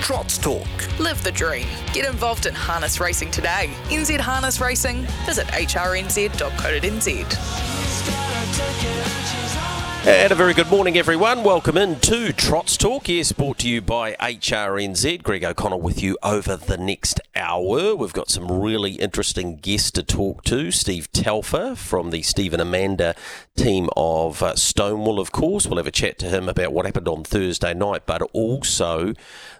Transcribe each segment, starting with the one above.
Trots Talk. Live the dream. Get involved in harness racing today. NZ Harness Racing. Visit hrnz.co.nz. And a very good morning, everyone. Welcome in to Trots Talk. Yes, brought to you by HRNZ. Greg O'Connor with you over the next hour. We've got some really interesting guests to talk to. Steve Telfer from the Steve and Amanda team of uh, Stonewall, of course. We'll have a chat to him about what happened on Thursday night, but also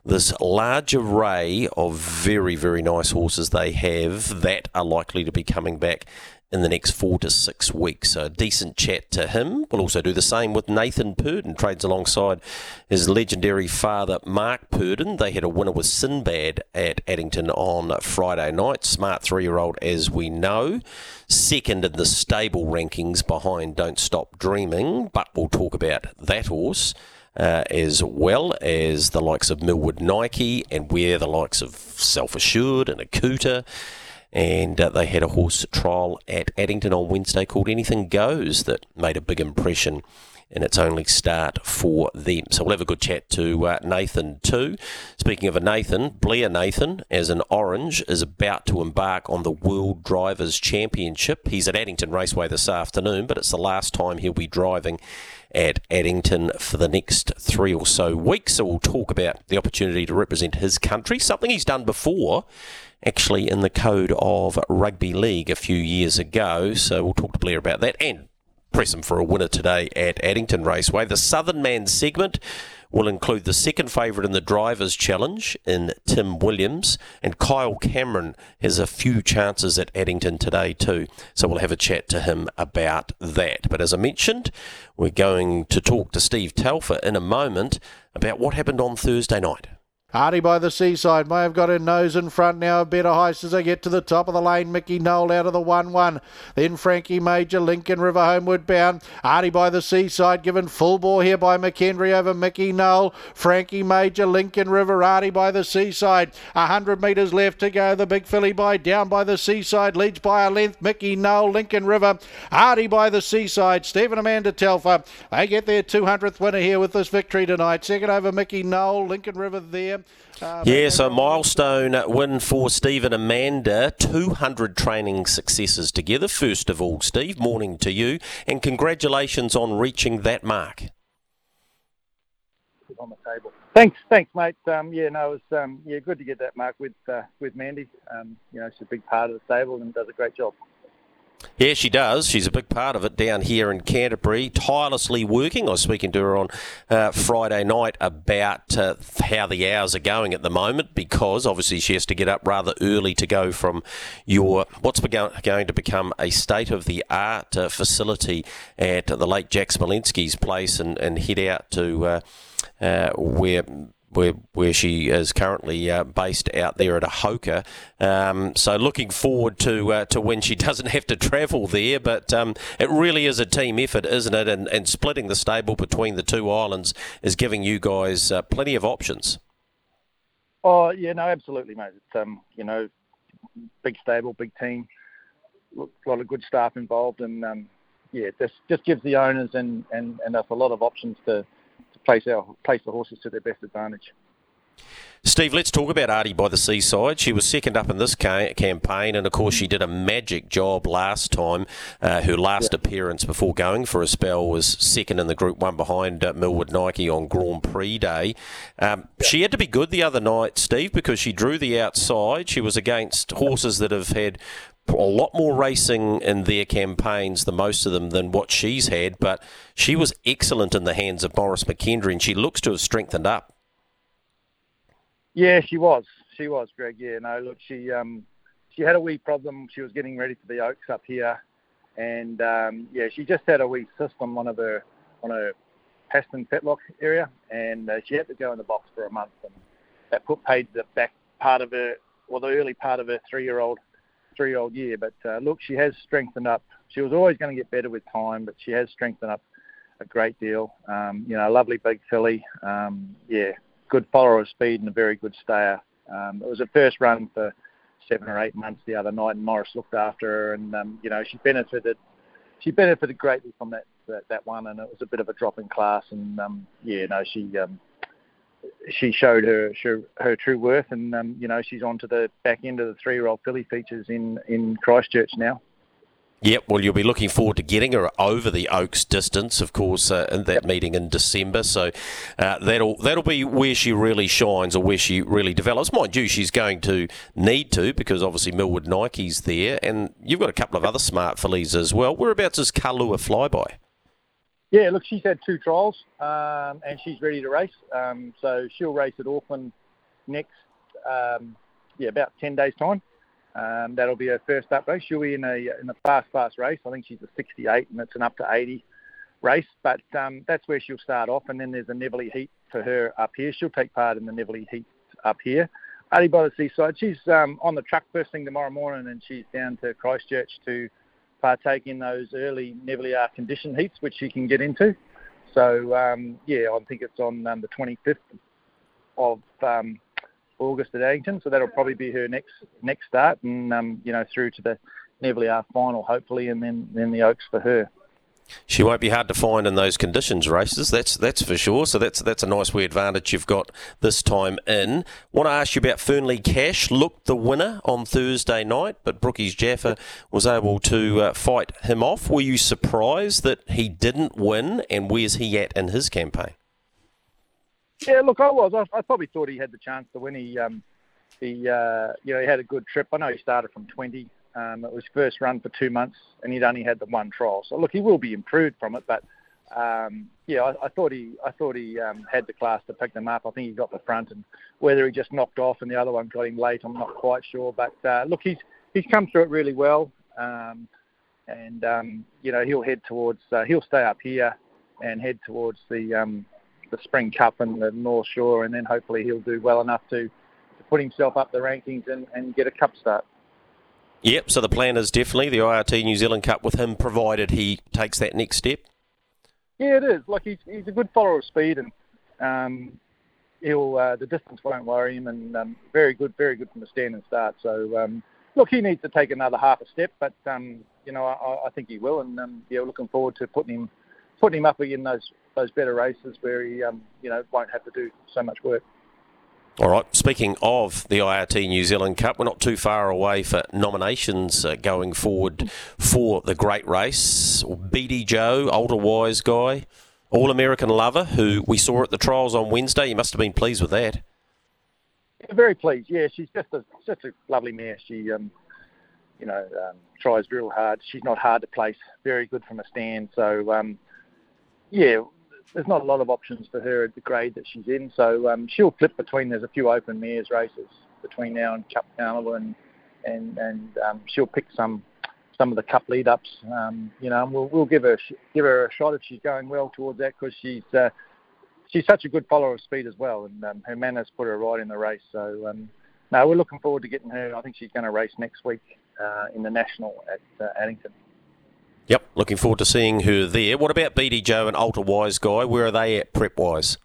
this large array of very, very nice horses they have that are likely to be coming back in the next four to six weeks. So a decent chat to him. We'll also do the same with Nathan Purdon, trades alongside his legendary father, Mark Purdon. They had a winner with Sinbad at Addington on Friday night. Smart three year old, as we know. Second in the stable rankings behind Don't Stop Dreaming, but we'll talk about that horse. Uh, as well as the likes of Millwood Nike and where the likes of Self Assured and Akuta and uh, they had a horse trial at Addington on Wednesday called Anything Goes that made a big impression in its only start for them. So we'll have a good chat to uh, Nathan too. Speaking of a Nathan, Blair Nathan, as an orange, is about to embark on the World Drivers' Championship. He's at Addington Raceway this afternoon, but it's the last time he'll be driving at Addington for the next three or so weeks. So we'll talk about the opportunity to represent his country, something he's done before actually in the code of rugby league a few years ago. So we'll talk to Blair about that and press him for a winner today at Addington Raceway. The Southern Man segment will include the second favourite in the Drivers' Challenge in Tim Williams, and Kyle Cameron has a few chances at Addington today too. So we'll have a chat to him about that. But as I mentioned, we're going to talk to Steve Telfer in a moment about what happened on Thursday night. Hardy by the seaside may have got her nose in front now. A better heist as they get to the top of the lane. Mickey Noel out of the 1 1. Then Frankie Major, Lincoln River homeward bound. Hardy by the seaside given full bore here by McKendry over Mickey Noel. Frankie Major, Lincoln River, Hardy by the seaside. A hundred metres left to go. The big filly by down by the seaside leads by a length. Mickey Noel, Lincoln River, Hardy by the seaside. Stephen Amanda Telfer. They get their 200th winner here with this victory tonight. Second over Mickey Noel, Lincoln River there. Uh, yeah, so milestone win for Steve and Amanda. 200 training successes together. First of all, Steve, morning to you, and congratulations on reaching that mark. On the table. Thanks, thanks, mate. Um, yeah, no, it was um, yeah good to get that mark with uh, with Mandy. Um, you know, she's a big part of the stable and does a great job. Yeah, she does. She's a big part of it down here in Canterbury, tirelessly working. I was speaking to her on uh, Friday night about uh, how the hours are going at the moment because obviously she has to get up rather early to go from your what's going to become a state of the art uh, facility at the late Jack Smolenski's place and, and head out to uh, uh, where where where she is currently uh, based out there at Ahoka. Um, so looking forward to uh, to when she doesn't have to travel there. But um, it really is a team effort, isn't it? And, and splitting the stable between the two islands is giving you guys uh, plenty of options. Oh yeah, no, absolutely, mate. It's um, you know, big stable, big team, a lot of good staff involved, and um, yeah, this just gives the owners and, and, and us a lot of options to place our place the horses to their best advantage. Steve, let's talk about Artie by the Seaside. She was second up in this ca- campaign, and of course, she did a magic job last time. Uh, her last yeah. appearance before going for a spell was second in the Group 1 behind uh, Millwood Nike on Grand Prix Day. Um, yeah. She had to be good the other night, Steve, because she drew the outside. She was against horses that have had a lot more racing in their campaigns than most of them than what she's had, but she was excellent in the hands of Maurice McKendry, and she looks to have strengthened up. Yeah, she was. She was, Greg. Yeah, no, look, she um, she had a wee problem. She was getting ready for the Oaks up here, and um, yeah, she just had a wee system on her on her pastern fetlock area, and uh, she had to go in the box for a month, and that put paid the back part of her, or the early part of her three-year-old three-year-old year. But uh, look, she has strengthened up. She was always going to get better with time, but she has strengthened up a great deal. Um, you know, a lovely big filly. Um, yeah, good follower of speed and a very good stayer. Um, it was a first run for seven or eight months the other night, and Morris looked after her, and um, you know she benefited. She benefited greatly from that, that that one, and it was a bit of a drop in class. And um, yeah, no, she um, she showed her her, her true worth, and um, you know she's on to the back end of the three-year-old filly features in in Christchurch now. Yep, well, you'll be looking forward to getting her over the Oaks distance, of course, uh, in that yep. meeting in December. So uh, that'll that'll be where she really shines or where she really develops. Mind you, she's going to need to because obviously Millwood Nike's there, and you've got a couple of other smart fillies as well. Whereabouts is Kalua Flyby? Yeah, look, she's had two trials um, and she's ready to race. Um, so she'll race at Auckland next, um, yeah, about 10 days' time. Um, that'll be her first up race. She'll be in a in a fast, fast race. I think she's a 68 and it's an up to 80 race. But um, that's where she'll start off. And then there's a Nevele R Heat for her up here. She'll take part in the Nevele R Heat up here. Adi by the seaside. She's um, on the truck first thing tomorrow morning, and she's down to Christchurch to partake in those early Nevele R condition heats, which she can get into. So um, yeah, I think it's on um, the 25th of um, August at Addington. So that'll probably be her next next start, and um, you know through to the Nevele R final hopefully, and then then the Oaks for her. She won't be hard to find in those conditions races. That's that's for sure. So that's that's a nice wee advantage you've got this time in. Want to ask you about Fernley Cash. Looked the winner on Thursday night, but Brookies Jaffa was able to uh, fight him off. Were you surprised that he didn't win? And where's he at in his campaign? Yeah, look, I was. I, I probably thought he had the chance to win. He um, he uh, you know he had a good trip. I know he started from 20 um, it was first run for two months, and he'd only had the one trial. So look, he will be improved from it, but um, yeah, I, I, thought he I thought he um, had the class to pick them up. I think he got the front, and whether he just knocked off and the other one got him late, I'm not quite sure. But uh, look, he's he's come through it really well, um, and um, you know he'll head towards uh, he'll stay up here and head towards the um, the Spring Cup and the North Shore, and then hopefully he'll do well enough to, to put himself up the rankings and, and get a cup start. Yep, so the plan is definitely the IRT New Zealand Cup with him, provided he takes that next step. Yeah, it is. Like he's he's a good follower of speed, and um, he'll uh, the distance won't worry him, and um, very good, very good from the stand and start. So um, look, he needs to take another half a step, but um, you know I, I think he will, and um, yeah, looking forward to putting him putting him up in those those better races where he um, you know won't have to do so much work. All right. Speaking of the IRT New Zealand Cup, we're not too far away for nominations uh, going forward for the great race. BD Joe, older wise guy, All American lover, who we saw at the trials on Wednesday. You must have been pleased with that. Yeah, very pleased. Yeah, she's just a such a lovely mare. She, um, you know, um, tries real hard. She's not hard to place. Very good from a stand. So, um, yeah, there's not a lot of options for her at the grade that she's in. So um, she'll flip between. There's a few open mares races between now and Cup Carnival, and and and um, she'll pick some some of the Cup lead ups. Um, you know, and we'll we'll give her give her a shot if she's going well towards that because she's uh, she's such a good follower of speed as well, and um, her manners put her right in the race. So um, no, we're looking forward to getting her. I think she's going to race next week uh, in the national at uh, Addington. Yep, looking forward to seeing her there. What about BD Joe and Ultra Wise Guy? Where are they at prep wise?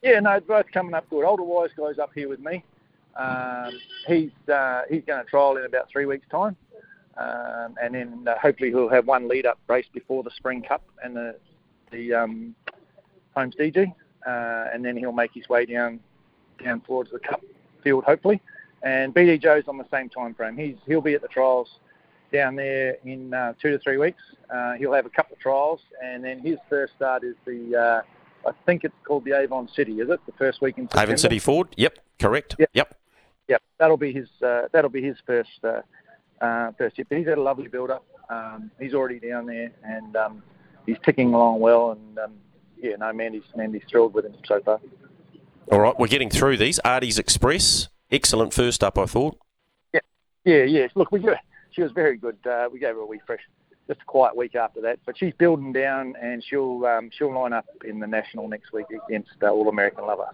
Yeah, no, both coming up good. Ultra Wise Guy's up here with me. Um, he's uh, he's going to trial in about three weeks' time, um, and then uh, hopefully he'll have one lead-up race before the Spring Cup and the the um, Holmes DG, uh, and then he'll make his way down down towards the Cup field hopefully. And BD Joe's on the same time frame. He's he'll be at the trials down there in uh, two to three weeks. Uh, he'll have a couple of trials, and then his first start is the, uh, I think it's called the Avon City, is it? The first week in September? Avon City Ford. Yep, correct. Yep. Yep. yep. That'll be his. Uh, that'll be his first. Uh, uh, first hit. But he's had a lovely build-up. Um, he's already down there, and um, he's ticking along well. And um, yeah, no, Mandy's Mandy's thrilled with him so far. All right, we're getting through these. Artie's Express, excellent first up, I thought. Yeah, yeah, yeah. Look, we she was very good. Uh, we gave her a wee fresh, just a quiet week after that. But she's building down, and she'll um, she'll line up in the national next week against uh, All American Lover.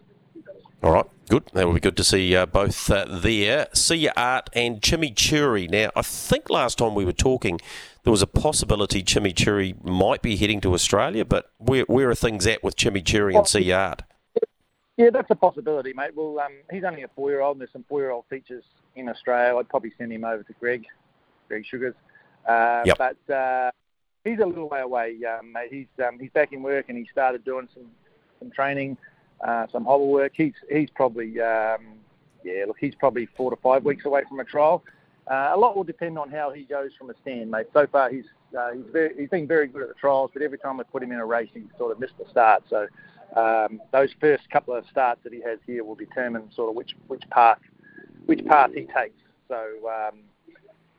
All right, good. That will be good to see uh, both uh, there. See you, Art and Chimichurri. Now, I think last time we were talking, there was a possibility Chimichurri might be heading to Australia, but where, where are things at with Chimichurri and See Art? Yeah, that's a possibility, mate. Well, um, he's only a four-year-old, and there's some four-year-old features in Australia. I'd probably send him over to Greg Greg Sugars. Uh, yep. But uh, he's a little way away, um, mate. He's um, he's back in work and he started doing some some training. uh, some hobble work. He's he's probably um, yeah, look, he's probably four to five weeks away from a trial. Uh, a lot will depend on how he goes from a stand, mate. So far, he's uh, he's very, he's been very good at the trials, but every time we put him in a race, he's sort of missed the start. So um, those first couple of starts that he has here will determine sort of which which path which path he takes. So um,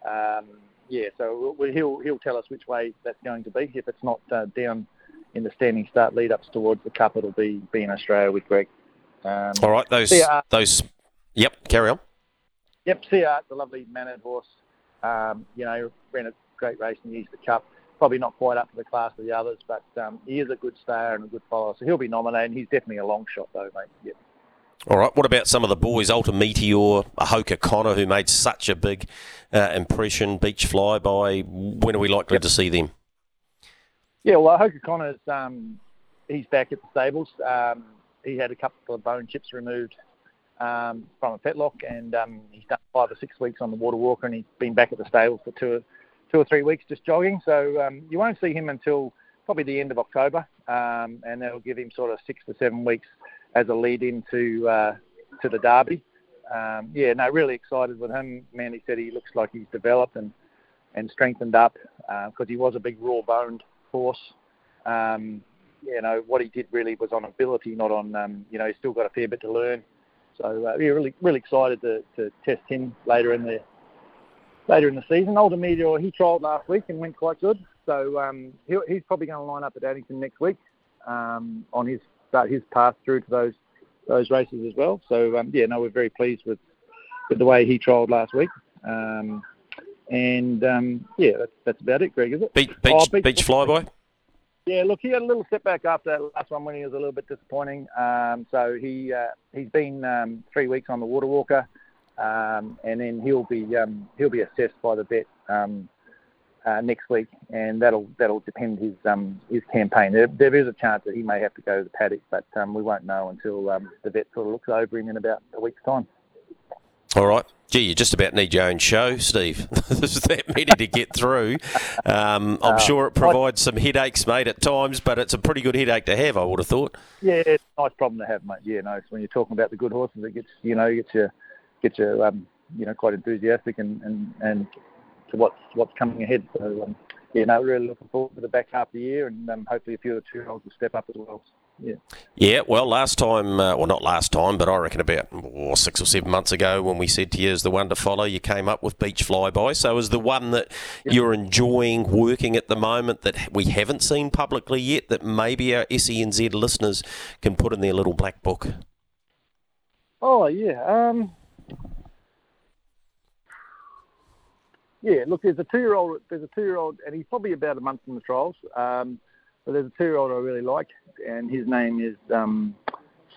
um, yeah, so we'll, he'll he'll tell us which way that's going to be. If it's not uh, down in the standing start lead ups towards the cup, it'll be be in Australia with Greg. Um, All right, those those. Yep, carry on. Yep, Sea the lovely mannered horse. Um, you know, ran a great race and in the Easter Cup. Probably not quite up to the class of the others, but um, he is a good stayer and a good follower, so he'll be nominated. He's definitely a long shot, though, mate. Yep. All right. What about some of the boys? Alta Meteor, Ahoka Connor, who made such a big uh, impression. Beach Flyby. When are we likely yep. to see them? Yeah, well, Ahoka Connor's um, he's back at the stables. Um, he had a couple of bone chips removed um, from a fetlock, and um, he's done five or six weeks on the water walker, and he's been back at the stables for two, two or three weeks just jogging. So um, you won't see him until probably the end of October, um, and that'll give him sort of six to seven weeks as a lead into uh, to the Derby. Um, yeah, no, really excited with him. Man, he said he looks like he's developed and and strengthened up because uh, he was a big raw-boned horse. Um, you know what he did really was on ability, not on um, you know he's still got a fair bit to learn. So uh, yeah, really really excited to, to test him later in the later in the season. Older Meteor he trialled last week and went quite good. So um, he, he's probably going to line up at Addington next week um, on his start his path through to those those races as well. So um, yeah, no, we're very pleased with with the way he trialled last week. Um, and um, yeah, that's, that's about it, Greg. Is it? Beach, beach, oh, beach, beach flyby. Yeah, look, he had a little setback after that last one when he was a little bit disappointing. Um, so he uh, he's been um, three weeks on the water walker, um, and then he'll be um, he'll be assessed by the vet um, uh, next week, and that'll that'll depend his um, his campaign. There, there is a chance that he may have to go to the paddock, but um, we won't know until um, the vet sort of looks over him in about a week's time. All right. Gee, you just about need your own show, Steve. There's that many to get through. Um, I'm uh, sure it provides some headaches, mate, at times, but it's a pretty good headache to have, I would have thought. Yeah, it's a nice problem to have, mate. Yeah, no, when you're talking about the good horses, it gets you know gets you gets you um, you know quite enthusiastic and and, and to what's what's coming ahead. So um, yeah, no, really looking forward to the back half of the year, and um, hopefully a few of the two-year-olds will step up as well. Yeah. Yeah. Well, last time, uh, well, not last time, but I reckon about oh, six or seven months ago, when we said to you, as the one to follow?" You came up with Beach Flyby. So, is the one that yeah. you're enjoying working at the moment that we haven't seen publicly yet that maybe our SENZ listeners can put in their little black book? Oh yeah. Um, yeah. Look, there's a two-year-old. There's a two-year-old, and he's probably about a month from the trials. Um, but there's a two-year-old I really like, and his name is um,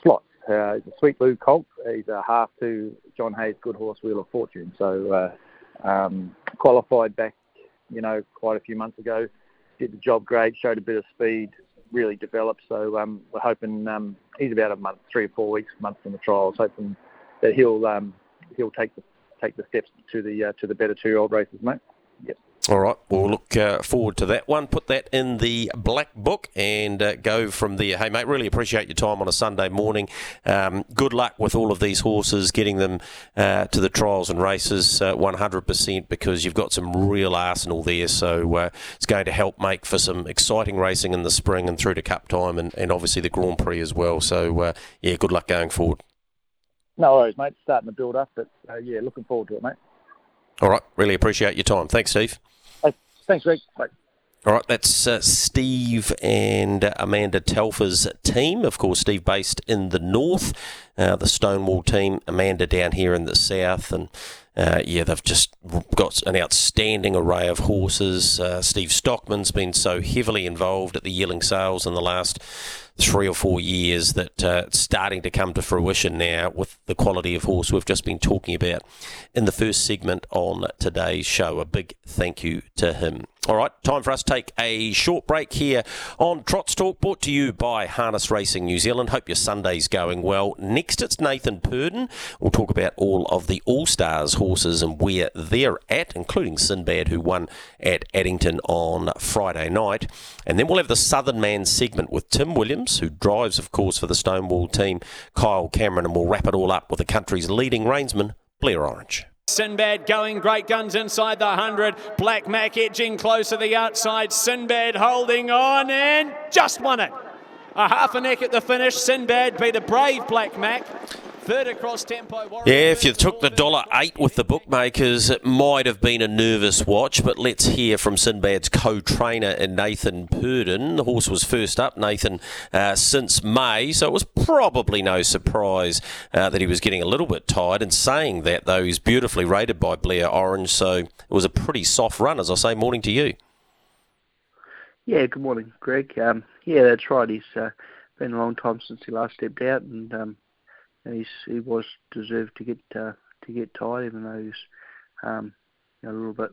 Slot. Uh, he's a sweet blue colt. He's a half to John Hayes' good horse Wheel of Fortune. So uh, um, qualified back, you know, quite a few months ago. Did the job great. Showed a bit of speed. Really developed. So um, we're hoping um, he's about a month, three or four weeks, month from the trials. Hoping that he'll um, he'll take the take the steps to the uh, to the better two-year-old races, mate. Yep. All right, we'll look uh, forward to that one. Put that in the black book and uh, go from there. Hey, mate, really appreciate your time on a Sunday morning. Um, good luck with all of these horses, getting them uh, to the trials and races 100% uh, because you've got some real arsenal there. So uh, it's going to help make for some exciting racing in the spring and through to Cup time and, and obviously the Grand Prix as well. So, uh, yeah, good luck going forward. No worries, mate. Starting to build up, but yeah, looking forward to it, mate. All right, really appreciate your time. Thanks, Steve. Thanks, Rick. Bye. All right, that's uh, Steve and Amanda Telfer's team. Of course, Steve based in the north, uh, the Stonewall team, Amanda down here in the south. And uh, yeah, they've just got an outstanding array of horses. Uh, Steve Stockman's been so heavily involved at the yearling sales in the last three or four years that uh, it's starting to come to fruition now with the quality of horse we've just been talking about in the first segment on today's show. A big thank you to him. All right, time for us to take a short break here on Trots Talk, brought to you by Harness Racing New Zealand. Hope your Sunday's going well. Next, it's Nathan Purdon. We'll talk about all of the All Stars horses and where they're at, including Sinbad, who won at Addington on Friday night. And then we'll have the Southern Man segment with Tim Williams, who drives, of course, for the Stonewall team, Kyle Cameron, and we'll wrap it all up with the country's leading reinsman, Blair Orange. Sinbad going great guns inside the 100. Black Mac edging close to the outside. Sinbad holding on and just won it. A half a neck at the finish. Sinbad beat a brave Black Mac. Third across tempo. Yeah, if you took the dollar eight with the bookmakers, it might have been a nervous watch. But let's hear from Sinbad's co-trainer in Nathan Purdon. The horse was first up, Nathan, uh, since May, so it was probably no surprise uh, that he was getting a little bit tired. And saying that, though, he's beautifully rated by Blair Orange, so it was a pretty soft run, as I say. Morning to you. Yeah, good morning, Greg. Um, yeah, that's right. He's uh, been a long time since he last stepped out, and um, he's, he was deserved to get uh, to get tied, even though he's um, you know, a little bit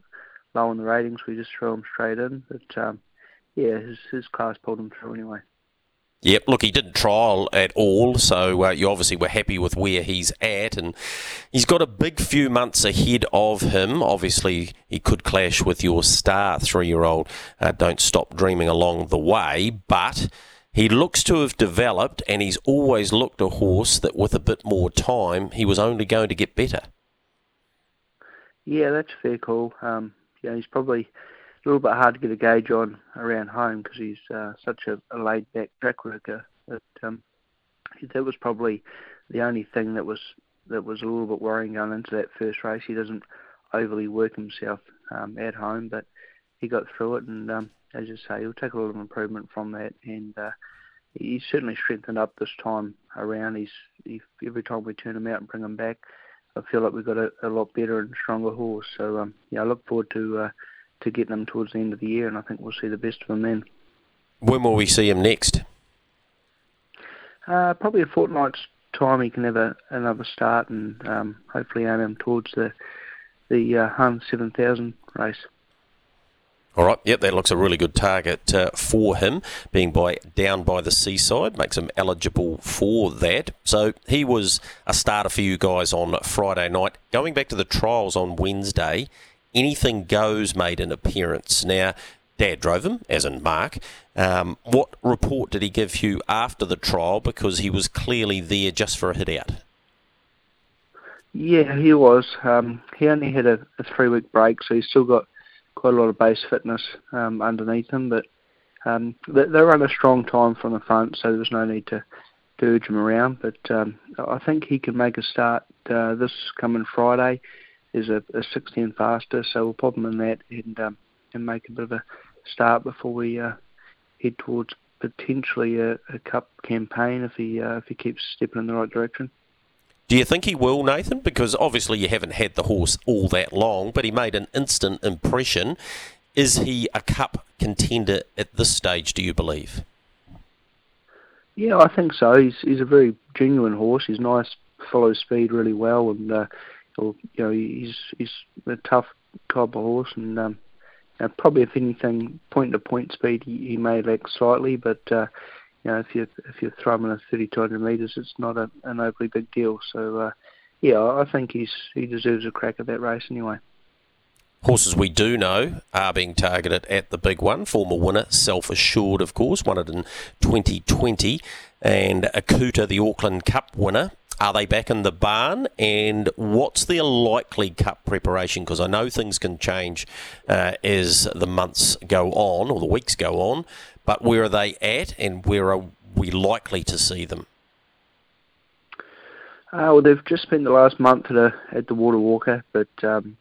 low on the ratings. We just threw him straight in, but um, yeah, his his class pulled him through anyway. Yep, look, he didn't trial at all, so uh, you obviously were happy with where he's at, and he's got a big few months ahead of him. Obviously, he could clash with your star three-year-old. Uh, don't stop dreaming along the way, but he looks to have developed, and he's always looked a horse that with a bit more time, he was only going to get better. Yeah, that's fair call. Um, yeah, he's probably a little bit hard to get a gauge on around home because he's uh, such a, a laid-back track worker. But um, that was probably the only thing that was that was a little bit worrying going into that first race. He doesn't overly work himself um, at home, but he got through it, and um, as you say, he'll take a lot of improvement from that, and uh, he's certainly strengthened up this time around. He's he, every time we turn him out and bring him back, I feel like we've got a, a lot better and stronger horse. So um, yeah, I look forward to uh, to getting him towards the end of the year, and I think we'll see the best of him then. When will we see him next? Uh, probably a fortnight's time. He can have a, another start, and um, hopefully aim him towards the the uh, Hun 7000 race. All right, yep, that looks a really good target uh, for him, being by down by the seaside, makes him eligible for that. So he was a starter for you guys on Friday night. Going back to the trials on Wednesday, anything goes made an appearance. Now, Dad drove him, as in Mark. Um, what report did he give you after the trial? Because he was clearly there just for a hit out. Yeah, he was. Um, he only had a, a three week break, so he's still got quite a lot of base fitness um, underneath him. But um, they, they run a strong time from the front, so there's no need to, to urge him around. But um, I think he can make a start uh, this coming Friday. Is a, a 16 faster, so we'll pop him in that and um, and make a bit of a start before we uh, head towards potentially a, a cup campaign if he uh, if he keeps stepping in the right direction. Do you think he will, Nathan? Because obviously you haven't had the horse all that long, but he made an instant impression. Is he a cup contender at this stage, do you believe? Yeah, I think so. He's he's a very genuine horse. He's nice, follows speed really well, and uh, you know he's he's a tough type of horse, and um, probably if anything, point to point speed he, he may lack slightly, but uh, you know, if you if you throw him in a 3,200 metres, it's not a, an overly big deal. So, uh, yeah, I think he's he deserves a crack at that race anyway. Horses we do know are being targeted at the big one. Former winner, Self Assured, of course, won it in 2020. And Akuta, the Auckland Cup winner, are they back in the barn? And what's their likely cup preparation? Because I know things can change uh, as the months go on or the weeks go on. But where are they at, and where are we likely to see them? Uh, well, they've just spent the last month at, a, at the Water Walker, but um,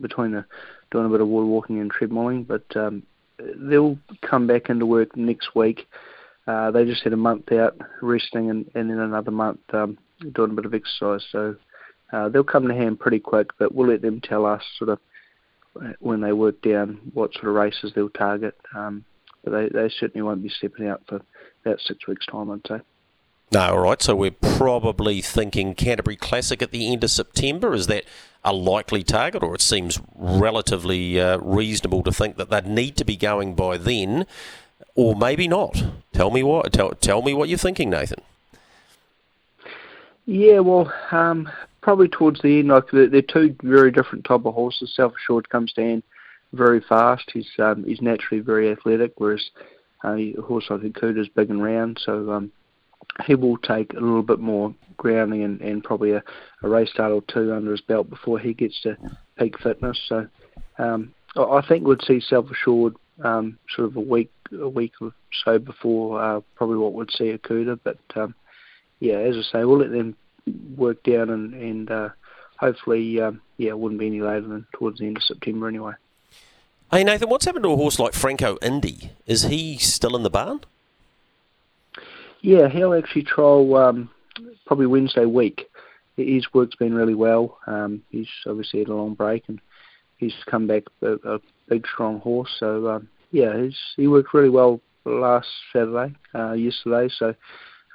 between the, doing a bit of water walking and treadmilling, but um, they'll come back into work next week. Uh, they just had a month out resting and, and then another month um, doing a bit of exercise. So uh, they'll come to hand pretty quick, but we'll let them tell us sort of when they work down what sort of races they'll target. Um, but they, they certainly won't be stepping out for about six weeks' time, I'd say. No, all right. So we're probably thinking Canterbury Classic at the end of September. Is that a likely target, or it seems relatively uh, reasonable to think that they'd need to be going by then, or maybe not? Tell me what. Tell, tell me what you're thinking, Nathan. Yeah, well, um, probably towards the end, like they're, two very different type of horses. Self Assured comes down very fast. He's um, he's naturally very athletic, whereas uh, a horse like Akuta is big and round. So um, he will take a little bit more grounding and, and probably a, a race start or two under his belt before he gets to peak fitness. So um, I think we'd see Self Assured um, sort of a week a week or so before uh, probably what we'd see Akuta. But um, yeah, as I say, we'll let them work down and, and uh, hopefully, um, yeah, it wouldn't be any later than towards the end of September anyway. Hey Nathan, what's happened to a horse like Franco Indy? Is he still in the barn? Yeah, he'll actually trial um, probably Wednesday week. His work's been really well. Um, he's obviously had a long break and he's come back a, a big, strong horse. So um, yeah, he's, he worked really well last Saturday, uh, yesterday. So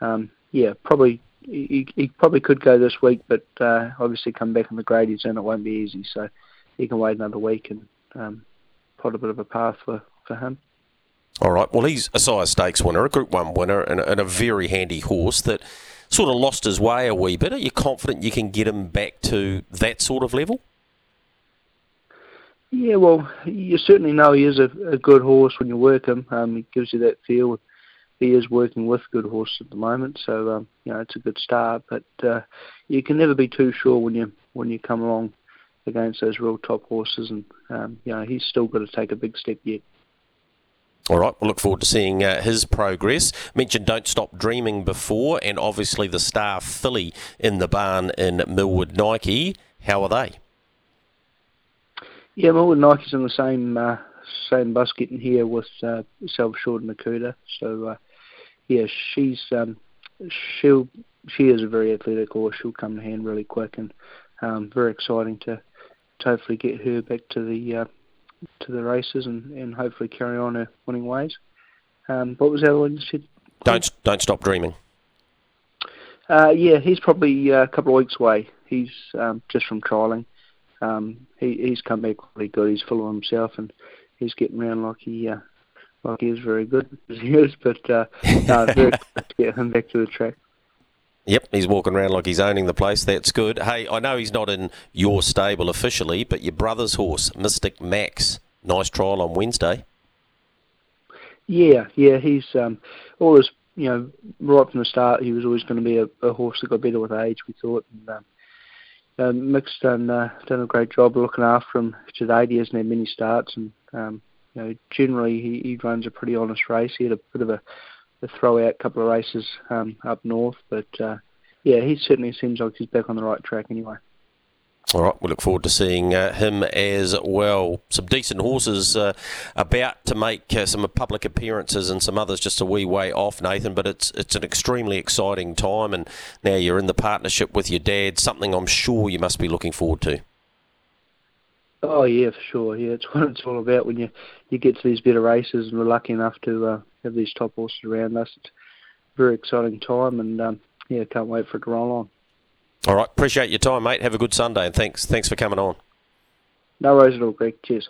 um, yeah, probably he, he probably could go this week, but uh, obviously come back in the grade and it won't be easy. So he can wait another week and um, a bit of a path for, for him. All right. Well, he's a Sire Stakes winner, a Group One winner, and, and a very handy horse that sort of lost his way a wee bit. Are you confident you can get him back to that sort of level? Yeah, well, you certainly know he is a, a good horse when you work him. Um, he gives you that feel. He is working with good horses at the moment, so um, you know it's a good start. But uh, you can never be too sure when you when you come along against those real top horses, and um, you know he's still got to take a big step yet. All right, we'll look forward to seeing uh, his progress. Mentioned Don't Stop Dreaming before, and obviously the star filly in the barn in Millwood Nike. How are they? Yeah, Millwood Nike's in the same uh, same bus getting here with uh, Self Assured and Akuta. So, uh, yeah, she's um, she'll she is a very athletic horse. She'll come to hand really quick, and um, very exciting to, to hopefully get her back to the uh, to the races and, and hopefully carry on her winning ways. Um, what was that one you said? Don't don't stop dreaming. Uh, yeah, he's probably uh, a couple of weeks away. He's um, just from trialling. Um, he, he's come back really good. He's full of himself and he's getting around like he uh, like he is very good as he is. But uh, no, very to get him back to the track. Yep, he's walking around like he's owning the place. That's good. Hey, I know he's not in your stable officially, but your brother's horse, Mystic Max, nice trial on Wednesday. Yeah, yeah, he's um, always, you know, right from the start, he was always going to be a, a horse that got better with age. We thought, and um, uh, Mick's done uh, done a great job looking after him to date. He hasn't had many starts, and um, you know, generally he, he runs a pretty honest race. He had a bit of a a throw out couple of races um, up north. But uh, yeah, he certainly seems like he's back on the right track anyway. All right, we look forward to seeing uh, him as well. Some decent horses uh, about to make uh, some public appearances, and some others just a wee way off, Nathan. But it's it's an extremely exciting time, and now you're in the partnership with your dad. Something I'm sure you must be looking forward to. Oh yeah, for sure. Yeah, it's what it's all about when you you get to these better races, and we're lucky enough to uh, have these top horses around us. It's a very exciting time, and um, yeah, can't wait for it to roll on. All right, appreciate your time, mate. Have a good Sunday, and thanks thanks for coming on. No worries at all, Greg. Cheers.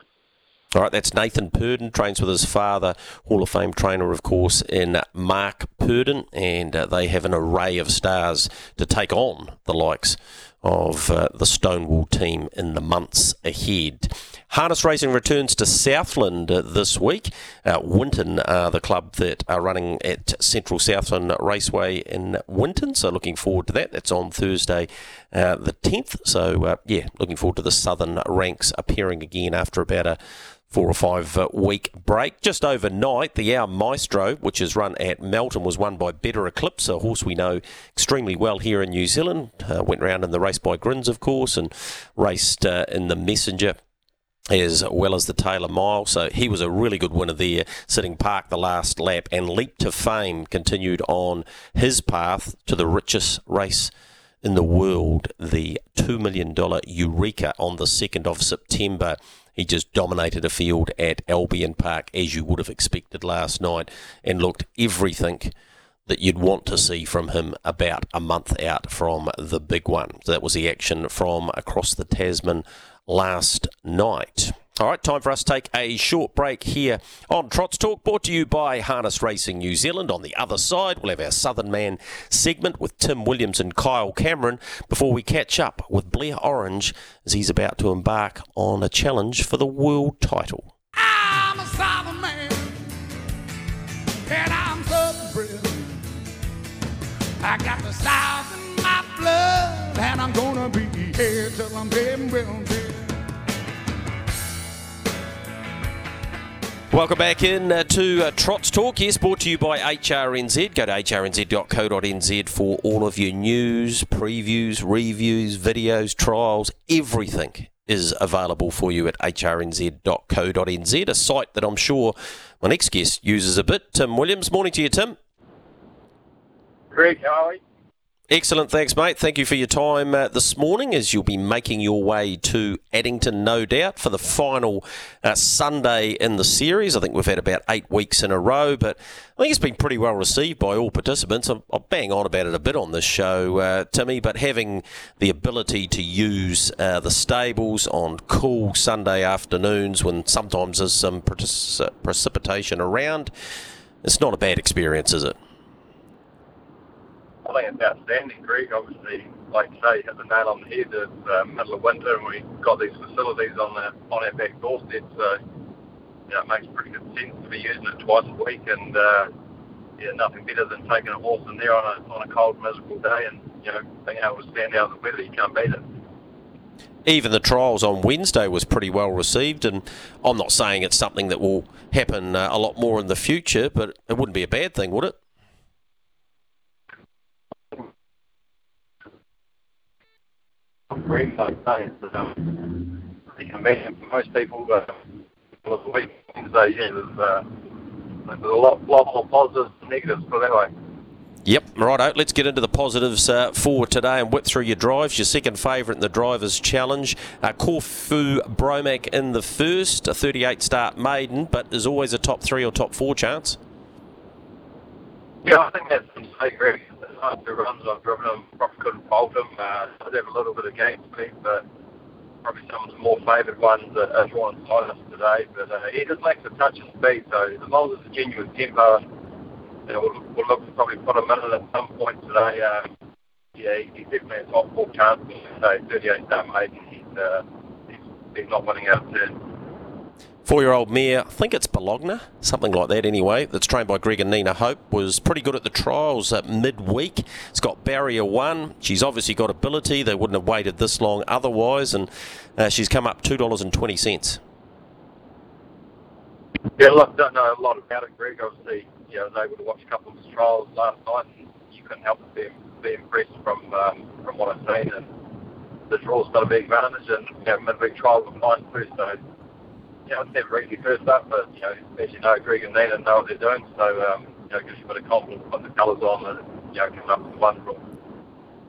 All right, that's Nathan Purdon, trains with his father, Hall of Fame trainer, of course, in Mark Purdon, and uh, they have an array of stars to take on the likes of uh, the Stonewall team in the months ahead. Harness racing returns to Southland uh, this week. Uh, Winton are the club that are running at Central Southland Raceway in Winton, so looking forward to that. That's on Thursday, uh, the 10th. So, uh, yeah, looking forward to the Southern ranks appearing again after about a four or five uh, week break. Just overnight, the Our Maestro, which is run at Melton, was won by Better Eclipse, a horse we know extremely well here in New Zealand. Uh, went round in the race by Grins, of course, and raced uh, in the Messenger as well as the Taylor Mile. So he was a really good winner there, sitting park the last lap, and Leap to Fame continued on his path to the richest race in the world, the $2 million Eureka on the 2nd of September. He just dominated a field at Albion Park, as you would have expected last night, and looked everything that you'd want to see from him about a month out from the big one. So that was the action from across the Tasman last night. All right, time for us to take a short break here on Trots Talk, brought to you by Harness Racing New Zealand. On the other side, we'll have our Southern Man segment with Tim Williams and Kyle Cameron before we catch up with Blair Orange as he's about to embark on a challenge for the world title. I'm a Southern man, and I'm Southern bred. I got the South in my blood, and I'm gonna be here till I'm dead and Welcome back in uh, to uh, Trots Talk. Yes, brought to you by HRNZ. Go to hrnz.co.nz for all of your news, previews, reviews, videos, trials, everything is available for you at hrnz.co.nz, a site that I'm sure my next guest uses a bit. Tim Williams, morning to you, Tim. Greg, how are we? Excellent, thanks, mate. Thank you for your time uh, this morning as you'll be making your way to Addington, no doubt, for the final uh, Sunday in the series. I think we've had about eight weeks in a row, but I think it's been pretty well received by all participants. I'm, I'll bang on about it a bit on this show, uh, Timmy, but having the ability to use uh, the stables on cool Sunday afternoons when sometimes there's some precip- precipitation around, it's not a bad experience, is it? It's outstanding, Greg. Obviously, like you say, hit the nail on the head. It's uh, middle of winter, and we've got these facilities on the on our back doorstep. So, yeah, it makes pretty good sense to be using it twice a week. And uh, yeah, nothing better than taking a horse in there on a on a cold, miserable day, and you know, being able to stand out in the weather. You can't beat it. even the trials on Wednesday was pretty well received, and I'm not saying it's something that will happen uh, a lot more in the future, but it wouldn't be a bad thing, would it? Like I say, it's, um, you can imagine for most people, uh, well, the week Wednesday, yeah, there's, uh, there's a lot, lot more positives than negatives, put it that way. Yep, righto. Let's get into the positives uh, for today and whip through your drives. Your second favourite in the Drivers' Challenge, uh, Corfu Bromac in the first, a 38 start maiden, but there's always a top three or top four chance. Yeah, I think that's a mistake, really. The runs I've driven him, probably couldn't fault him. Uh, I did have a little bit of game speed, but probably some of the more favoured ones are, are drawn us today. But uh, he just lacks a touch of speed, so as long it's a genuine tempo, you we'll, we'll look to probably put him in at some point today. Uh, yeah, he- he's definitely a top four chance. So 38 start maiden, he's, uh, he's, he's not winning out of turn. Four year old mare, I think it's Bologna, something like that anyway, that's trained by Greg and Nina Hope, was pretty good at the trials at midweek. It's got barrier one. She's obviously got ability. They wouldn't have waited this long otherwise, and uh, she's come up $2.20. Yeah, look, don't know a lot about it, Greg. Obviously, you know, I was able to watch a couple of his trials last night, and you couldn't help but be, be impressed from um, from what I've seen. And the draw's got a big advantage, and you know, midweek trial was fine too. So, you know, it's never easy first up, but you know, as you know, Greg and Nina know what they're doing. So, um, you know, gives you a bit of confidence, put the colours on, and you know, coming up with one draw.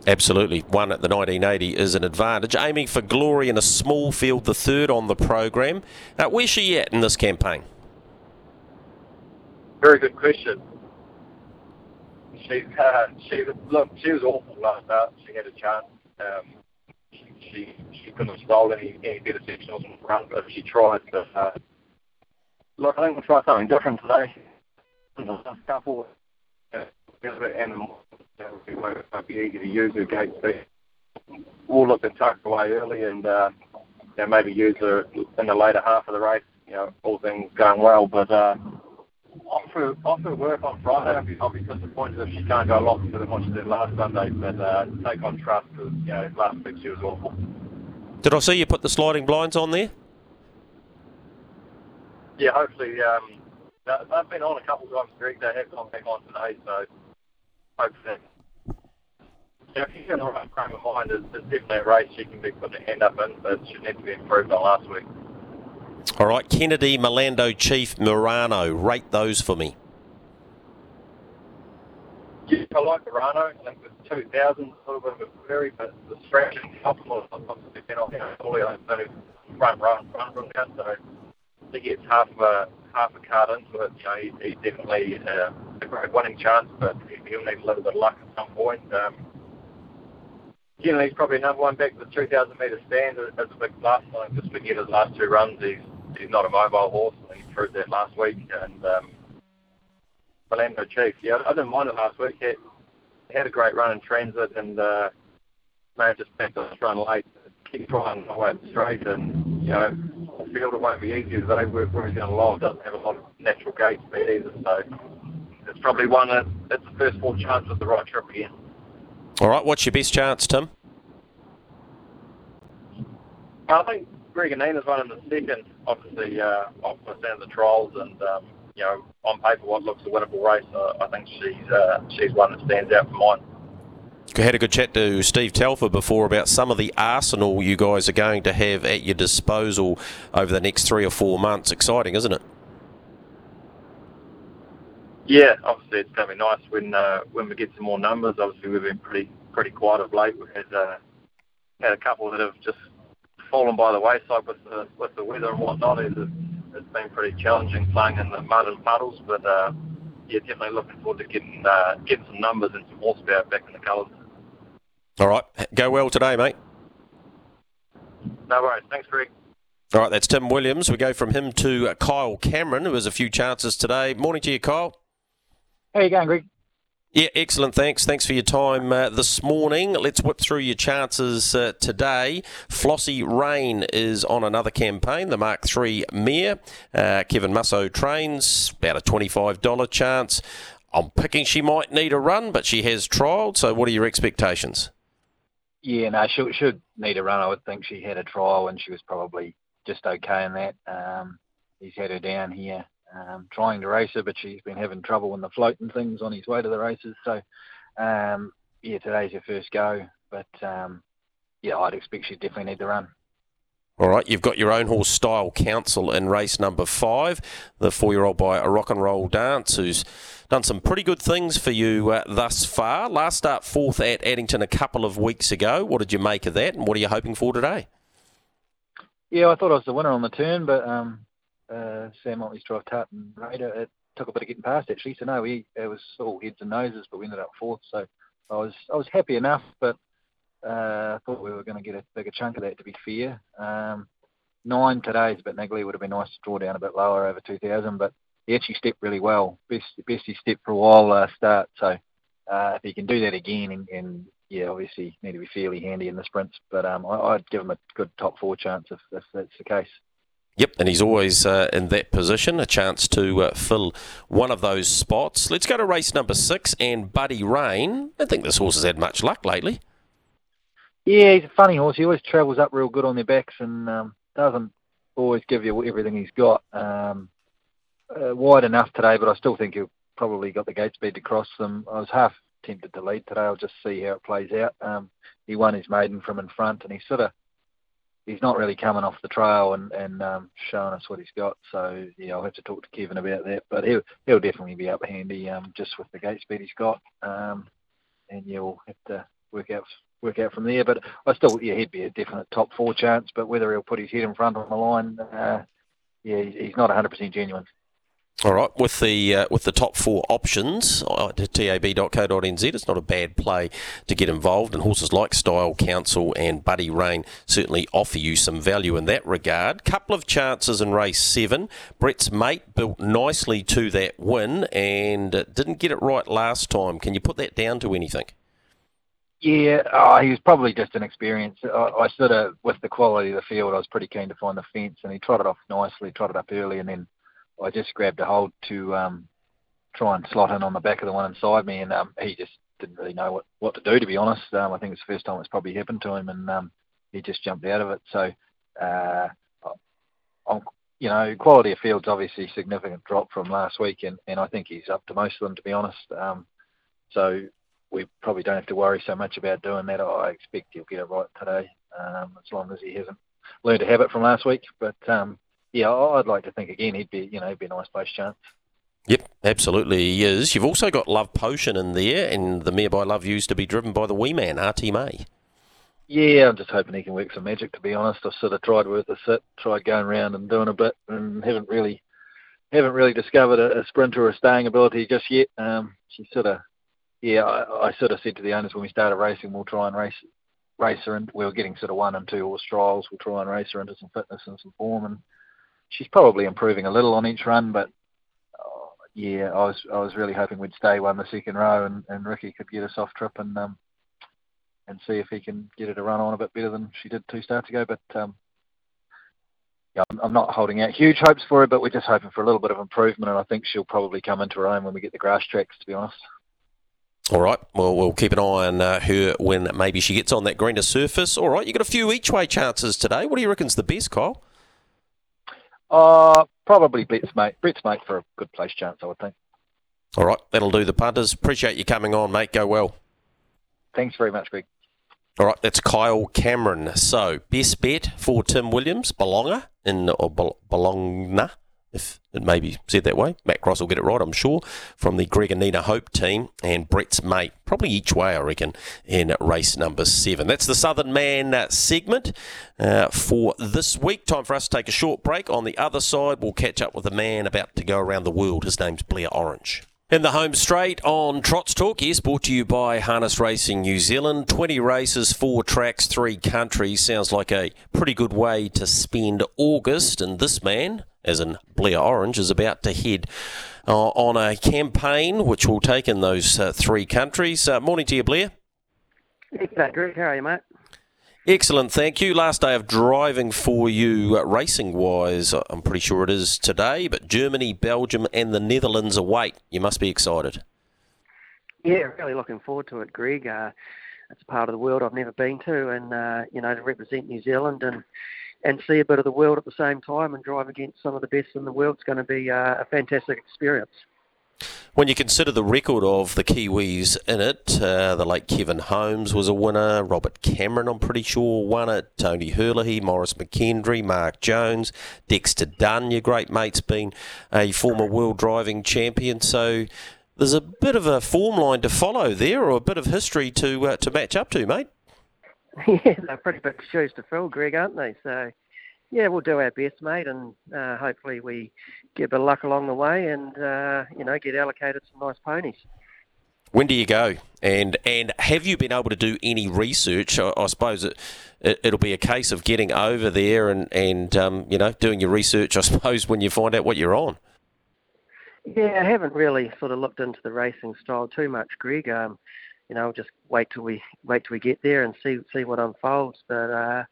Absolutely. One at the 1980 is an advantage. Aiming for glory in a small field, the third on the program. Uh, where's she at in this campaign? Very good question. She, uh, she look, she was awful last start. She had a chance. Um, she, she, couldn't stole any, any better sectionals on the but she tried. But, uh, look, I think we'll try something different today. A couple, a bit animal. It won't be easy to use her gate speed. We'll look to tuck away early and uh, you maybe use her in the later half of the race. You know, all things going well, but. Uh, offer offer work on Friday. I'll be, disappointed if she can't go a lot better than what she did last Sunday. But uh, take on trust because you know last week she was awful. Did I see you put the sliding blinds on there? Yeah, hopefully um, they- they've been on a couple of times. Greg, they have gone back on today, so hopefully. Yeah, if she's in the right frame of mind, it's, it's definitely a race she can be putting her hand up in, but she needs to be improved on last week. All right, Kennedy, Milando, Chief, Murano. Rate those for me. Yeah, I like Verano. I think the 2000 is a little bit of a query, but the a lot. Obviously, been on here early. I only front run, run down. So, he gets half a half a card into it, you know, he, he's definitely uh, a great winning chance, but he'll need a little bit of luck at some point. Um, he's probably another one back to the 2,000 metre stand as a big plus. I just forget his last two runs. He's he's not a mobile horse. He proved that last week. And um, Orlando Chief, yeah, I didn't mind it last week. He had a great run in transit and uh, may have just backed his run late. Keep trying away straight, and you know, I feel it won't be easy today. He's going to low, doesn't have a lot of natural gate speed either. So it's probably one that it's the first full chance with the right trip again. All right, what's your best chance, Tim? I think Greganina's running the second, obviously, uh, off the of the trials, and um, you know, on paper, what looks a winnable race. Uh, I think she's uh, she's one that stands out for mine. I had a good chat to Steve Telfer before about some of the arsenal you guys are going to have at your disposal over the next three or four months. Exciting, isn't it? Yeah, obviously it's going to be nice when uh, when we get some more numbers. Obviously we've been pretty pretty quiet of late. We've had uh, had a couple that have just fallen by the wayside with the with the weather and whatnot. It's, it's been pretty challenging playing in the mud and puddles, but uh, yeah, definitely looking forward to getting uh, getting some numbers and some horsepower back in the colours. All right, go well today, mate. No worries. Thanks, Greg. All right, that's Tim Williams. We go from him to Kyle Cameron, who has a few chances today. Morning to you, Kyle. How you going, Greg? Yeah, excellent. Thanks. Thanks for your time uh, this morning. Let's whip through your chances uh, today. Flossie Rain is on another campaign, the Mark III Mare. Uh, Kevin Musso trains, about a $25 chance. I'm picking she might need a run, but she has trialled. So, what are your expectations? Yeah, no, she should need a run. I would think she had a trial and she was probably just okay in that. Um, he's had her down here um, trying to race her, but she's been having trouble in the float and things on his way to the races. So, um, yeah, today's her first go, but um, yeah, I'd expect she'd definitely need to run. All right, you've got your own horse Style Council in race number five, the four year old by a Rocknroll Dance, who's done some pretty good things for you uh, thus far. Last start fourth at Addington a couple of weeks ago. What did you make of that, and what are you hoping for today? Yeah, I thought I was the winner on the turn, but um, uh, Sam Motley's drive tart and Raider, it took a bit of getting past actually. So no, we it was all heads and noses, but we ended up fourth. So I was I was happy enough, but uh, I thought we were going to get a bigger chunk of that, to be fair. Um, nine today is a bit niggly. Would have been nice to draw down a bit lower over 2,000, but he actually stepped really well. Best best he stepped for a while last start. So uh, if he can do that again, and, and yeah, obviously need to be fairly handy in the sprints. But um, I, would give him a good top four chance if, if that's the case. Yep, and he's always uh, in that position, a chance to uh, fill one of those spots. Let's go to race number six and Buddy Rain. I think this horse has had much luck lately. Yeah, he's a funny horse. He always travels up real good on their backs and um, doesn't always give you everything he's got. Um, uh, wide enough today, but I still think he'll probably got the gate speed to cross them. I was half tempted to lead today. I'll just see how it plays out. Um, he won his maiden from in front, and he sort of he's not really coming off the trail and and um, showing us what he's got. So yeah, I'll have to talk to Kevin about that. But he'll he'll definitely be up handy um, just with the gate speed he's got. Um, and we'll have to work out work out from there. But I still, yeah, he'd be a definite top four chance. But whether he'll put his head in front on the line, uh, yeah, he's not 100% genuine. All right, with the uh, with the top four options uh, tab.co.nz, it's not a bad play to get involved, and horses like Style Council and Buddy Rain certainly offer you some value in that regard. Couple of chances in race seven. Brett's mate built nicely to that win and didn't get it right last time. Can you put that down to anything? Yeah, oh, he was probably just an experience. I, I sort of, with the quality of the field, I was pretty keen to find the fence, and he trotted off nicely, trotted up early, and then I just grabbed a hold to um, try and slot in on the back of the one inside me, and um, he just didn't really know what, what to do, to be honest. Um, I think it's the first time it's probably happened to him, and um, he just jumped out of it. So, uh, I'm, you know, quality of field's obviously significant drop from last week, and, and I think he's up to most of them, to be honest. Um, so we probably don't have to worry so much about doing that. I expect he'll get it right today, um, as long as he hasn't learned a habit from last week. But um, yeah, I'd like to think again he'd be you know he'd be a nice place chance. Yep, absolutely he is. You've also got Love Potion in there, and the Mare by Love used to be driven by the wee man, RT May. Yeah, I'm just hoping he can work some magic. To be honest, I've sort of tried with the sit, tried going around and doing a bit, and haven't really haven't really discovered a, a sprint or a staying ability just yet. Um, she sort of, yeah, I, I sort of said to the owners when we started racing, we'll try and race race her, and we were getting sort of one and two horse trials. We'll try and race her into some fitness and some form, and she's probably improving a little on each run, but uh, yeah, I was I was really hoping we'd stay one the second row, and, and Ricky could get us off trip and um, and see if he can get her to run on a bit better than she did two starts ago. But um, yeah, I'm, I'm not holding out huge hopes for her, but we're just hoping for a little bit of improvement, and I think she'll probably come into her own when we get the grass tracks. To be honest. All right. Well, we'll keep an eye on uh, her when maybe she gets on that greener surface. All right. You got a few each way chances today. What do you reckon's the best, Kyle? Uh, probably Brett's mate. Brett's mate for a good place chance, I would think. All right. That'll do the punters. Appreciate you coming on, mate. Go well. Thanks very much, Greg. All right, that's Kyle Cameron. So, best bet for Tim Williams, Belonga in or Bologna, if it may be said that way. Matt Cross will get it right, I'm sure, from the Greg and Nina Hope team and Brett's mate, probably each way, I reckon, in race number seven. That's the Southern Man segment uh, for this week. Time for us to take a short break. On the other side, we'll catch up with a man about to go around the world. His name's Blair Orange. In the home straight on Trots Talk, yes, brought to you by Harness Racing New Zealand. 20 races, four tracks, three countries. Sounds like a pretty good way to spend August. And this man, as in Blair Orange, is about to head uh, on a campaign which will take in those uh, three countries. Uh, morning to you, Blair. G'day, Greg. How are you, mate? Excellent, thank you. Last day of driving for you, uh, racing wise, uh, I'm pretty sure it is today, but Germany, Belgium, and the Netherlands await. You must be excited. Yeah, really looking forward to it, Greg. Uh, it's a part of the world I've never been to, and uh, you know, to represent New Zealand and and see a bit of the world at the same time and drive against some of the best in the world is going to be uh, a fantastic experience. When you consider the record of the Kiwis in it, uh, the late Kevin Holmes was a winner, Robert Cameron, I'm pretty sure, won it, Tony Herlihy, Maurice McKendry, Mark Jones, Dexter Dunn, your great mate's been a former world driving champion. So there's a bit of a form line to follow there, or a bit of history to uh, to match up to, mate. Yeah, they're pretty big shoes to fill, Greg, aren't they? So yeah, we'll do our best, mate, and uh, hopefully we get a bit of luck along the way, and uh, you know, get allocated some nice ponies. When do you go? And and have you been able to do any research? I, I suppose it, it will be a case of getting over there and and um, you know doing your research. I suppose when you find out what you're on. Yeah, I haven't really sort of looked into the racing style too much, Greg. Um, you know, just wait till we wait till we get there and see see what unfolds. But uh,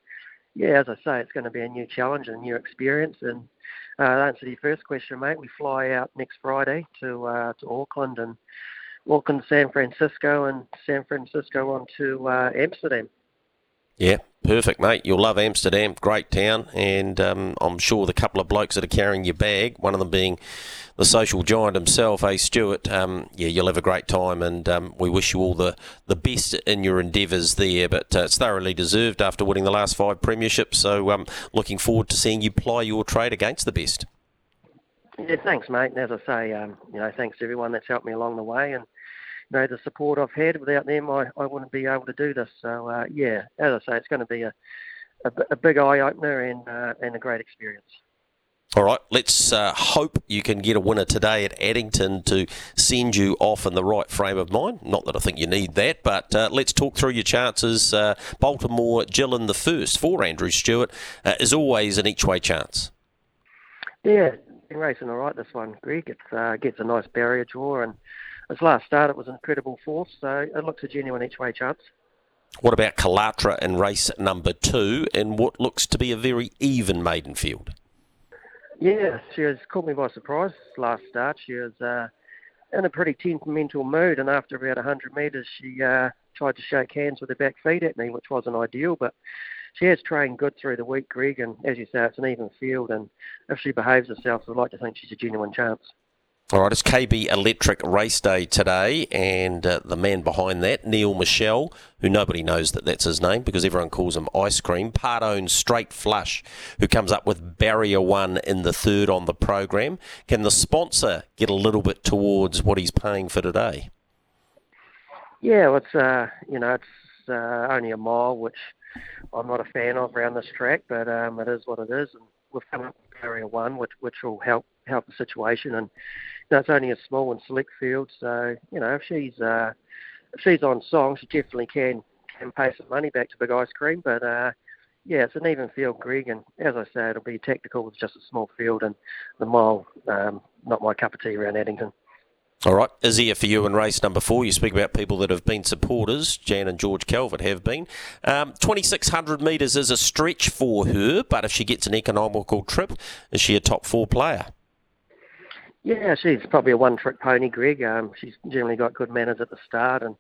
yeah, as I say, it's going to be a new challenge and a new experience. And uh, to answer your first question, mate, we fly out next Friday to uh, to Auckland and Auckland, San Francisco, and San Francisco on to uh, Amsterdam. Yeah, perfect, mate. You'll love Amsterdam, great town, and um, I'm sure the couple of blokes that are carrying your bag, one of them being the social giant himself, A. Stewart. Um, yeah, you'll have a great time, and um, we wish you all the, the best in your endeavours there. But uh, it's thoroughly deserved after winning the last five premierships. So, um, looking forward to seeing you ply your trade against the best. Yeah, thanks, mate. And as I say, um, you know, thanks to everyone that's helped me along the way, and you know the support I've had. Without them, I, I wouldn't be able to do this. So uh, yeah, as I say, it's going to be a a, a big eye opener and uh, and a great experience. All right, let's uh, hope you can get a winner today at Addington to send you off in the right frame of mind. Not that I think you need that, but uh, let's talk through your chances. Uh, Baltimore Gillon the first for Andrew Stewart uh, is always an each way chance. Yeah, been racing all right this one, Greg. It uh, gets a nice barrier draw and his last start, it was an incredible force, so it looks a genuine each way chance. What about Kalatra in race number two in what looks to be a very even maiden field? Yeah, she has caught me by surprise last start. She was uh, in a pretty temperamental mood, and after about 100 metres, she uh, tried to shake hands with her back feet at me, which wasn't ideal, but she has trained good through the week, Greg, and as you say, it's an even field, and if she behaves herself, I'd like to think she's a genuine chance. All right, it's KB Electric Race Day today, and uh, the man behind that, Neil Michelle, who nobody knows that that's his name because everyone calls him Ice Cream, part owns Straight Flush, who comes up with Barrier One in the third on the program. Can the sponsor get a little bit towards what he's paying for today? Yeah, well, it's uh, you know it's uh, only a mile, which I'm not a fan of around this track, but um, it is what it is. And we've come up with Barrier One, which which will help help the situation. And know, it's only a small and select field, so you know if she's uh, if she's on song, she definitely can can pay some money back to Big Ice Cream. But uh, yeah, it's an even field, Greg, and as I say, it'll be tactical with just a small field and the mile, um, not my cup of tea around Addington. All right, is here for you in race number four. You speak about people that have been supporters. Jan and George Calvert have been. Um, 2,600 metres is a stretch for her, but if she gets an economical trip, is she a top four player? Yeah, she's probably a one-trick pony, Greg. Um, she's generally got good manners at the start, and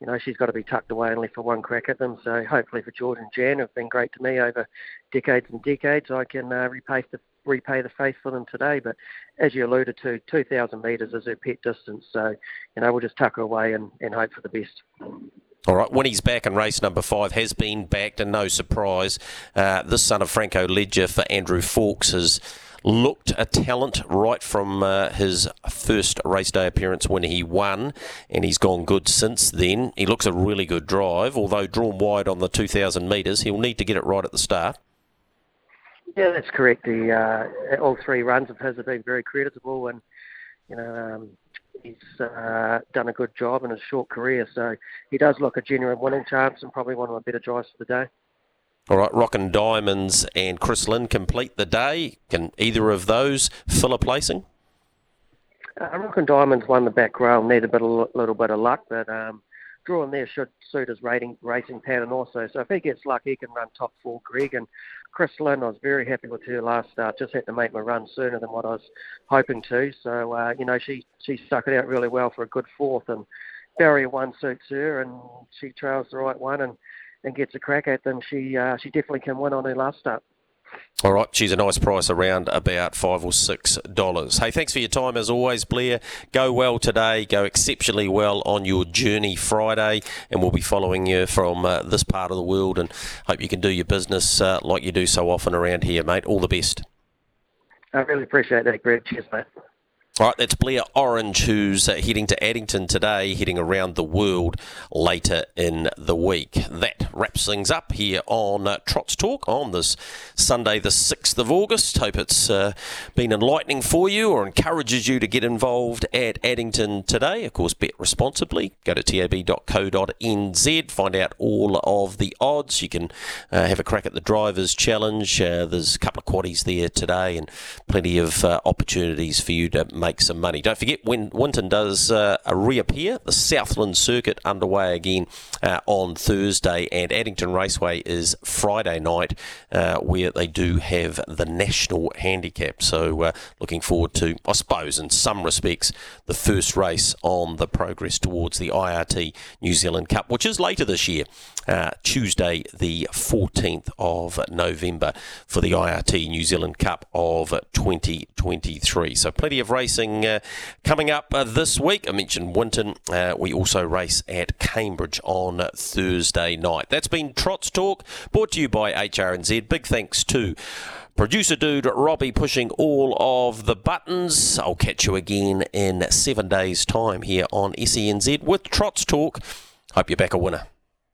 you know she's got to be tucked away only for one crack at them. So hopefully for George and Jan, have been great to me over decades and decades. I can uh, repay the repay the faith for them today. But as you alluded to, 2,000 metres is her pet distance. So, you know, we'll just tuck her away and, and hope for the best. All right, when he's back in race number five, has been backed, and no surprise, uh, this son of Franco Ledger for Andrew Fawkes has looked a talent right from uh, his first race day appearance when he won, and he's gone good since then. He looks a really good drive, although drawn wide on the 2,000 metres. He'll need to get it right at the start. Yeah, that's correct. The uh, all three runs of his have been very creditable, and you know um, he's uh, done a good job in his short career. So he does look a genuine winning chance, and probably one of the better drives for the day. All right, Rockin' Diamonds and Chris Lynn complete the day. Can either of those fill a placing? Uh, Rockin' Diamonds won the back row, need a bit, little bit of luck, but um, drawing there should suit his rating, racing pattern also. So if he gets luck, he can run top four, Greg. And Chris Lynn, I was very happy with her last start. Just had to make my run sooner than what I was hoping to. So uh, you know, she she stuck it out really well for a good fourth. And barrier one suits her, and she trails the right one and and gets a crack at them. She uh, she definitely can win on her last start. All right, she's a nice price around about five or six dollars. Hey, thanks for your time as always, Blair. Go well today. Go exceptionally well on your journey Friday, and we'll be following you from uh, this part of the world. And hope you can do your business uh, like you do so often around here, mate. All the best. I really appreciate that, Greg. Cheers, mate. All right, that's Blair Orange, who's uh, heading to Addington today, heading around the world later in the week. That wraps things up here on uh, Trots Talk on this Sunday, the 6th of August. Hope it's uh, been enlightening for you or encourages you to get involved at Addington today. Of course, bet responsibly. Go to tab.co.nz, find out all of the odds. You can uh, have a crack at the Drivers' Challenge. There's a couple of quaddies there today and plenty of opportunities for you to make make some money. Don't forget when Winton does uh, reappear, the Southland Circuit underway again uh, on Thursday, and Addington Raceway is Friday night, uh, where they do have the national handicap. So uh, looking forward to, I suppose, in some respects, the first race on the progress towards the IRT New Zealand Cup, which is later this year, uh, Tuesday the 14th of November for the IRT New Zealand Cup of 2023. So plenty of racing uh, coming up uh, this week. I mentioned Winton. Uh, we also race at Cambridge on Thursday night. That's been Trots Talk, brought to you by HRNZ. Big thanks to producer dude Robbie pushing all of the buttons. I'll catch you again in seven days' time here on SENZ with Trots Talk. Hope you're back a winner.